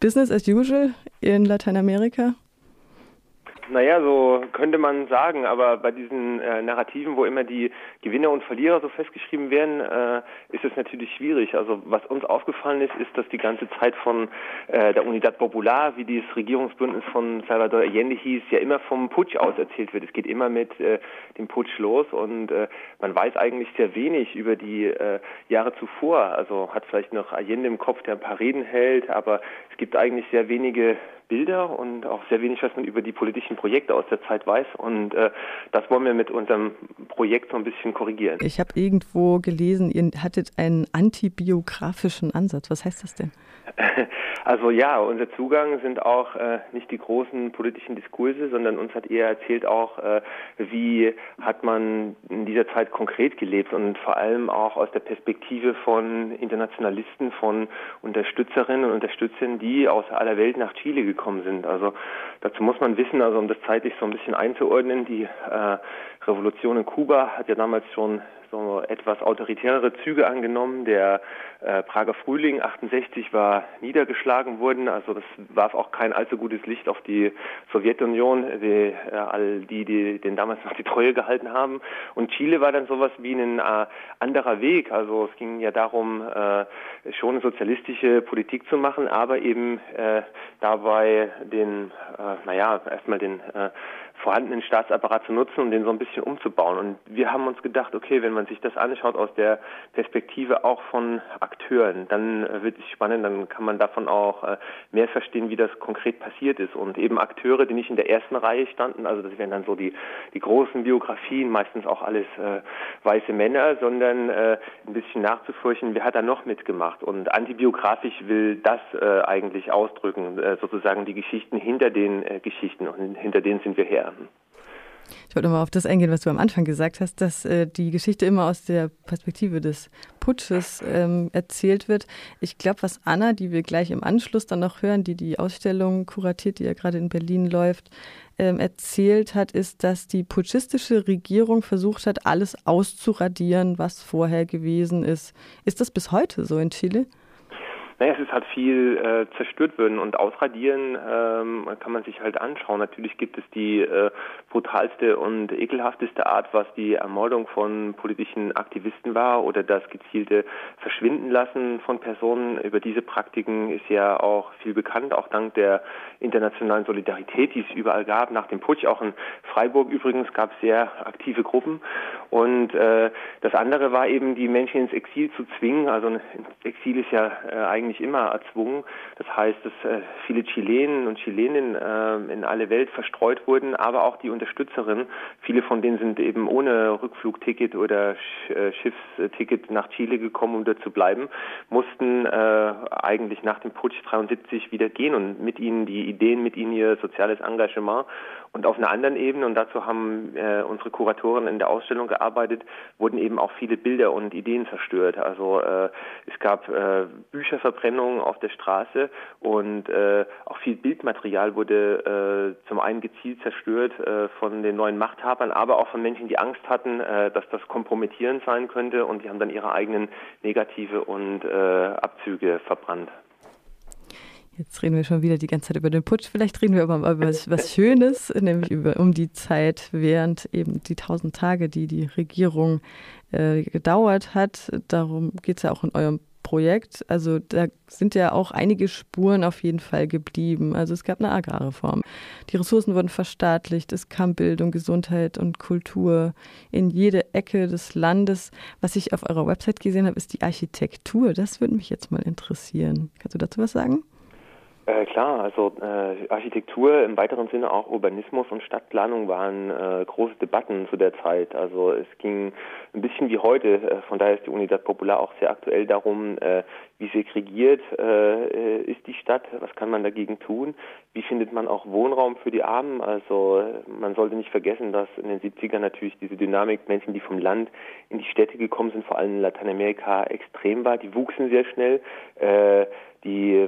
Business as usual in Lateinamerika? Naja, so könnte man sagen, aber bei diesen äh, Narrativen, wo immer die Gewinner und Verlierer so festgeschrieben werden, äh, ist es natürlich schwierig. Also was uns aufgefallen ist, ist, dass die ganze Zeit von äh, der Unidad Popular, wie dieses Regierungsbündnis von Salvador Allende hieß, ja immer vom Putsch aus erzählt wird. Es geht immer mit äh, dem Putsch los und äh, man weiß eigentlich sehr wenig über die äh, Jahre zuvor. Also hat vielleicht noch Allende im Kopf, der ein paar Reden hält, aber gibt eigentlich sehr wenige Bilder und auch sehr wenig, was man über die politischen Projekte aus der Zeit weiß. Und äh, das wollen wir mit unserem Projekt so ein bisschen korrigieren. Ich habe irgendwo gelesen, ihr hattet einen antibiografischen Ansatz. Was heißt das denn? Also ja, unser Zugang sind auch äh, nicht die großen politischen Diskurse, sondern uns hat eher erzählt auch, äh, wie hat man in dieser Zeit konkret gelebt und vor allem auch aus der Perspektive von Internationalisten, von Unterstützerinnen und Unterstützern, die aus aller Welt nach Chile gekommen sind. Also dazu muss man wissen, also um das zeitlich so ein bisschen einzuordnen, die äh, Revolution in Kuba hat ja damals schon so etwas autoritärere Züge angenommen. Der äh, Prager Frühling 68 war niedergeschlagen worden, also das warf auch kein allzu gutes Licht auf die Sowjetunion, die, äh, all die, die den damals noch die Treue gehalten haben. Und Chile war dann sowas wie ein äh, anderer Weg. Also es ging ja darum, äh, schon sozialistische Politik zu machen, aber eben äh, dabei den, äh, naja, erstmal den vorhandenen Staatsapparat zu nutzen und den so ein bisschen umzubauen. Und wir haben uns gedacht, okay, wenn man sich das anschaut aus der Perspektive auch von Akteuren, dann äh, wird es spannend, dann kann man davon auch äh, mehr verstehen, wie das konkret passiert ist. Und eben Akteure, die nicht in der ersten Reihe standen, also das wären dann so die, die großen Biografien, meistens auch alles äh, weiße Männer, sondern äh, ein bisschen nachzufurchen, wer hat da noch mitgemacht. Und antibiografisch will das äh, eigentlich ausdrücken, äh, sozusagen die Geschichten hinter den äh, Geschichten und hinter denen sind wir her werden. Ich wollte mal auf das eingehen, was du am Anfang gesagt hast, dass äh, die Geschichte immer aus der Perspektive des Putsches ähm, erzählt wird. Ich glaube, was Anna, die wir gleich im Anschluss dann noch hören, die die Ausstellung kuratiert, die ja gerade in Berlin läuft, ähm, erzählt hat, ist, dass die putschistische Regierung versucht hat, alles auszuradieren, was vorher gewesen ist. Ist das bis heute so in Chile? Naja, es ist halt viel äh, zerstört worden und ausradieren ähm, kann man sich halt anschauen. Natürlich gibt es die äh, brutalste und ekelhafteste Art, was die Ermordung von politischen Aktivisten war oder das gezielte Verschwinden lassen von Personen. Über diese Praktiken ist ja auch viel bekannt, auch dank der internationalen Solidarität, die es überall gab. Nach dem Putsch, auch in Freiburg übrigens, gab es sehr aktive Gruppen. Und äh, das andere war eben, die Menschen ins Exil zu zwingen. Also Exil ist ja äh, eigentlich immer erzwungen. Das heißt, dass äh, viele Chilenen und Chileninnen äh, in alle Welt verstreut wurden, aber auch die Unterstützerinnen. Viele von denen sind eben ohne Rückflugticket oder äh, Schiffsticket nach Chile gekommen, um dort zu bleiben, mussten äh, eigentlich nach dem Putsch 73 wieder gehen und mit ihnen die Ideen, mit ihnen ihr soziales Engagement. Und auf einer anderen Ebene, und dazu haben äh, unsere Kuratoren in der Ausstellung gearbeitet, wurden eben auch viele Bilder und Ideen zerstört. Also äh, es gab äh, Bücherverbrennungen auf der Straße und äh, auch viel Bildmaterial wurde äh, zum einen gezielt zerstört äh, von den neuen Machthabern, aber auch von Menschen, die Angst hatten, äh, dass das kompromittierend sein könnte und die haben dann ihre eigenen Negative und äh, Abzüge verbrannt. Jetzt reden wir schon wieder die ganze Zeit über den Putsch. Vielleicht reden wir aber über was, was Schönes, nämlich über um die Zeit während eben die tausend Tage, die die Regierung äh, gedauert hat. Darum geht es ja auch in eurem Projekt. Also da sind ja auch einige Spuren auf jeden Fall geblieben. Also es gab eine Agrarreform. Die Ressourcen wurden verstaatlicht. Es kam Bildung, Gesundheit und Kultur in jede Ecke des Landes. Was ich auf eurer Website gesehen habe, ist die Architektur. Das würde mich jetzt mal interessieren. Kannst du dazu was sagen? Äh, klar, also äh, Architektur im weiteren Sinne auch Urbanismus und Stadtplanung waren äh, große Debatten zu der Zeit. Also es ging ein bisschen wie heute, äh, von daher ist die Unidad Popular auch sehr aktuell darum, äh, wie segregiert äh, ist die Stadt, was kann man dagegen tun, wie findet man auch Wohnraum für die Armen. Also man sollte nicht vergessen, dass in den 70ern natürlich diese Dynamik Menschen, die vom Land in die Städte gekommen sind, vor allem in Lateinamerika extrem war. Die wuchsen sehr schnell.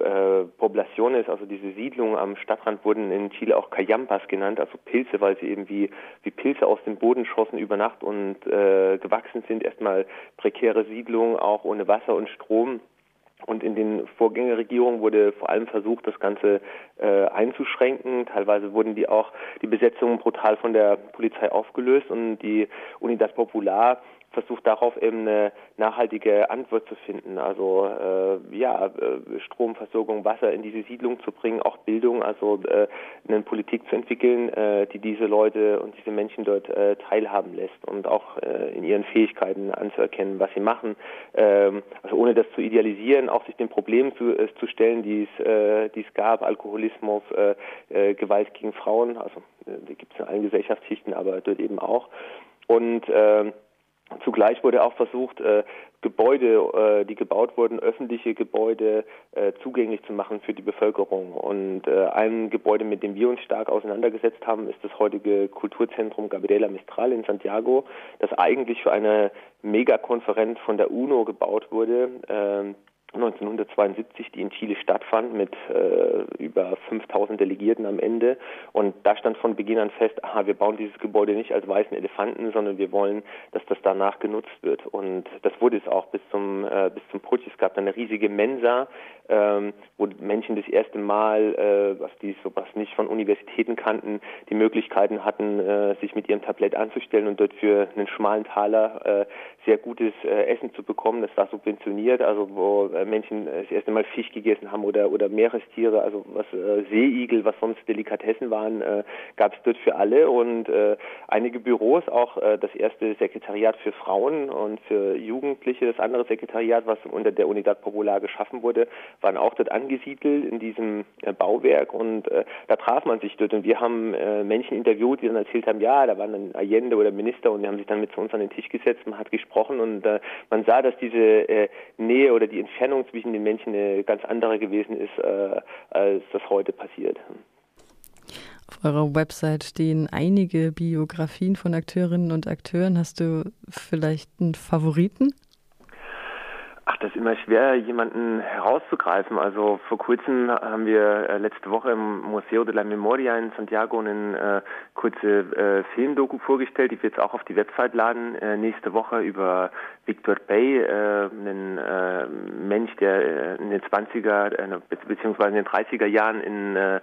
Äh, Poblaciones, also diese Siedlungen am Stadtrand, wurden in Chile auch Cayampas genannt, also Pilze, weil sie eben wie, wie Pilze aus dem Boden schossen über Nacht und äh, gewachsen sind. Erstmal prekäre Siedlungen, auch ohne Wasser und Strom. Und in den Vorgängerregierungen wurde vor allem versucht, das Ganze äh, einzuschränken. Teilweise wurden die auch die Besetzungen brutal von der Polizei aufgelöst und die Unidas Popular versucht darauf eben eine nachhaltige Antwort zu finden. Also äh, ja, äh, Stromversorgung, Wasser in diese Siedlung zu bringen, auch Bildung, also äh, eine Politik zu entwickeln, äh, die diese Leute und diese Menschen dort äh, teilhaben lässt und auch äh, in ihren Fähigkeiten anzuerkennen, was sie machen. Ähm, also ohne das zu idealisieren, auch sich den Problemen zu, äh, zu stellen, die es, äh, die es gab, Alkoholismus, äh, äh, Gewalt gegen Frauen, also äh, die gibt es in allen Gesellschaftsschichten, aber dort eben auch. Und äh, Zugleich wurde auch versucht, äh, Gebäude, äh, die gebaut wurden, öffentliche Gebäude äh, zugänglich zu machen für die Bevölkerung. Und äh, ein Gebäude, mit dem wir uns stark auseinandergesetzt haben, ist das heutige Kulturzentrum Gabriela Mistral in Santiago, das eigentlich für eine Megakonferenz von der UNO gebaut wurde. Äh, 1972, die in Chile stattfand mit äh, über 5000 Delegierten am Ende. Und da stand von Beginn an fest, aha, wir bauen dieses Gebäude nicht als weißen Elefanten, sondern wir wollen, dass das danach genutzt wird. Und das wurde es auch bis zum, äh, bis zum Putsch. Es gab eine riesige Mensa, ähm, wo Menschen das erste Mal, äh, was die sowas nicht von Universitäten kannten, die Möglichkeiten hatten, äh, sich mit ihrem Tablett anzustellen und dort für einen schmalen Taler äh, sehr gutes äh, Essen zu bekommen. Das war subventioniert, also wo äh, Menschen äh, das erste Mal Fisch gegessen haben oder oder Meerestiere, also was äh, Seeigel, was sonst Delikatessen waren, äh, gab es dort für alle und äh, einige Büros, auch äh, das erste Sekretariat für Frauen und für Jugendliche, das andere Sekretariat, was unter der Unidad Popular geschaffen wurde, waren auch dort angesiedelt in diesem äh, Bauwerk und äh, da traf man sich dort und wir haben äh, Menschen interviewt, die dann erzählt haben, ja, da waren dann Allende oder Minister und die haben sich dann mit zu uns an den Tisch gesetzt, man hat gesprochen und äh, man sah, dass diese äh, Nähe oder die Entfernung zwischen den Menschen eine ganz andere gewesen ist, äh, als das heute passiert. Auf eurer Website stehen einige Biografien von Akteurinnen und Akteuren. Hast du vielleicht einen Favoriten? Das ist immer schwer, jemanden herauszugreifen. Also vor kurzem haben wir äh, letzte Woche im Museo de la Memoria in Santiago eine äh, kurze äh, Filmdoku vorgestellt, die wir jetzt auch auf die Website laden. Äh, nächste Woche über Victor Bay, äh, einen äh, Mensch, der in den 20er beziehungsweise in den 30er Jahren in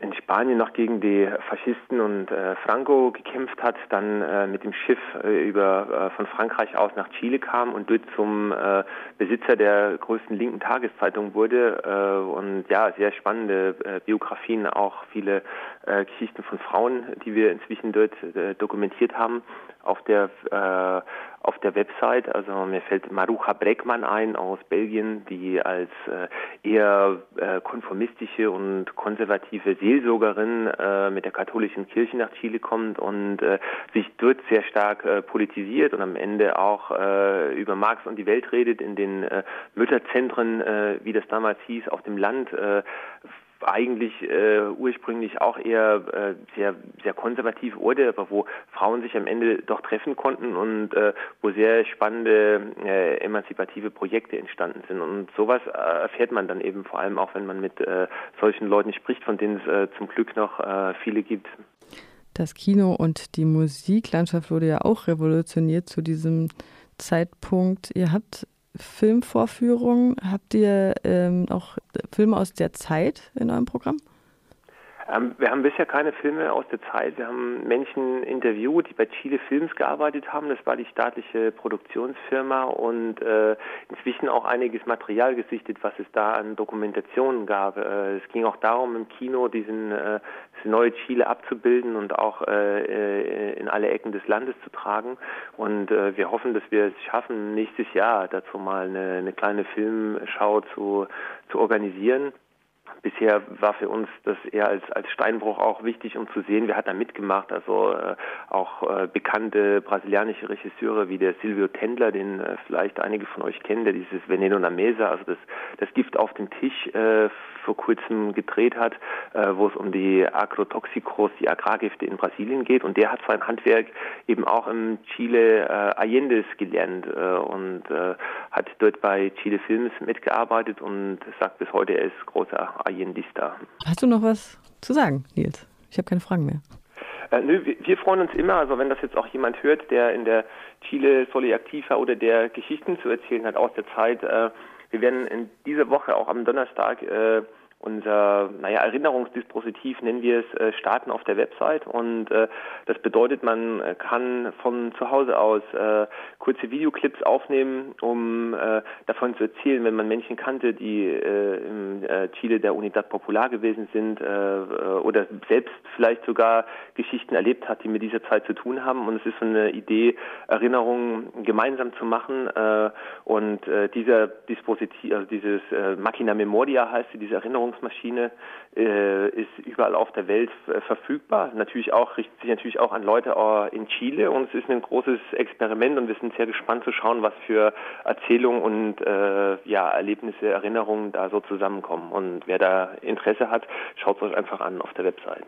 in Spanien noch gegen die Faschisten und äh, Franco gekämpft hat, dann äh, mit dem Schiff äh, über äh, von Frankreich aus nach Chile kam und dort zum äh, Besitzer der größten linken Tageszeitung wurde äh, und ja sehr spannende Biografien, auch viele Geschichten von Frauen, die wir inzwischen dort dokumentiert haben auf der äh, auf der Website. Also mir fällt Marucha Breckmann ein aus Belgien, die als äh, eher äh, konformistische und konservative Seelsorgerin äh, mit der katholischen Kirche nach Chile kommt und äh, sich dort sehr stark äh, politisiert und am Ende auch äh, über Marx und die Welt redet in den äh, Mütterzentren, äh, wie das damals hieß, auf dem Land. Äh, eigentlich äh, ursprünglich auch eher äh, sehr sehr konservative Orte, aber wo Frauen sich am Ende doch treffen konnten und äh, wo sehr spannende äh, emanzipative Projekte entstanden sind. Und sowas äh, erfährt man dann eben vor allem auch, wenn man mit äh, solchen Leuten spricht, von denen es äh, zum Glück noch äh, viele gibt. Das Kino und die Musiklandschaft wurde ja auch revolutioniert zu diesem Zeitpunkt. Ihr habt Filmvorführungen. Habt ihr ähm, auch Filme aus der Zeit in eurem Programm? Ähm, wir haben bisher keine Filme aus der Zeit. Wir haben Menschen interviewt, die bei Chile Films gearbeitet haben. Das war die staatliche Produktionsfirma und äh, inzwischen auch einiges Material gesichtet, was es da an Dokumentationen gab. Äh, es ging auch darum, im Kino diesen äh, das neue Chile abzubilden und auch äh, äh, in alle Ecken des Landes zu tragen. Und äh, wir hoffen, dass wir es schaffen, nächstes Jahr dazu mal eine, eine kleine Filmschau zu, zu organisieren. Bisher war für uns das eher als, als Steinbruch auch wichtig, um zu sehen, wer hat da mitgemacht. Also äh, auch äh, bekannte brasilianische Regisseure wie der Silvio Tendler, den äh, vielleicht einige von euch kennen, der dieses Veneno na Mesa, also das, das Gift auf dem Tisch äh, vor kurzem gedreht hat, äh, wo es um die Agrotoxikos, die Agrargifte in Brasilien geht. Und der hat sein Handwerk eben auch im Chile äh, Allendes gelernt äh, und äh, hat dort bei Chile Films mitgearbeitet und sagt bis heute, er ist großer Allendista. Hast du noch was zu sagen, Nils? Ich habe keine Fragen mehr. Äh, nö, wir, wir, freuen uns immer, also wenn das jetzt auch jemand hört, der in der Chile Soli aktiv war oder der Geschichten zu erzählen hat aus der Zeit, äh, wir werden in dieser Woche auch am Donnerstag äh, unser naja, Erinnerungsdispositiv, nennen wir es, äh, starten auf der Website. Und äh, das bedeutet, man kann von zu Hause aus äh, kurze Videoclips aufnehmen, um äh, davon zu erzählen, wenn man Menschen kannte, die äh, im äh, Chile der Unidad Popular gewesen sind äh, äh, oder selbst vielleicht sogar Geschichten erlebt hat, die mit dieser Zeit zu tun haben. Und es ist so eine Idee, Erinnerungen gemeinsam zu machen. Äh, und äh, dieser Dispositiv, also dieses äh, Machina Memoria heißt diese Erinnerung Erinnerungsmaschine äh, ist überall auf der Welt äh, verfügbar. Natürlich auch richtet sich natürlich auch an Leute äh, in Chile und es ist ein großes Experiment und wir sind sehr gespannt zu schauen, was für Erzählungen und äh, ja Erlebnisse, Erinnerungen da so zusammenkommen. Und wer da Interesse hat, schaut es euch einfach an auf der Website.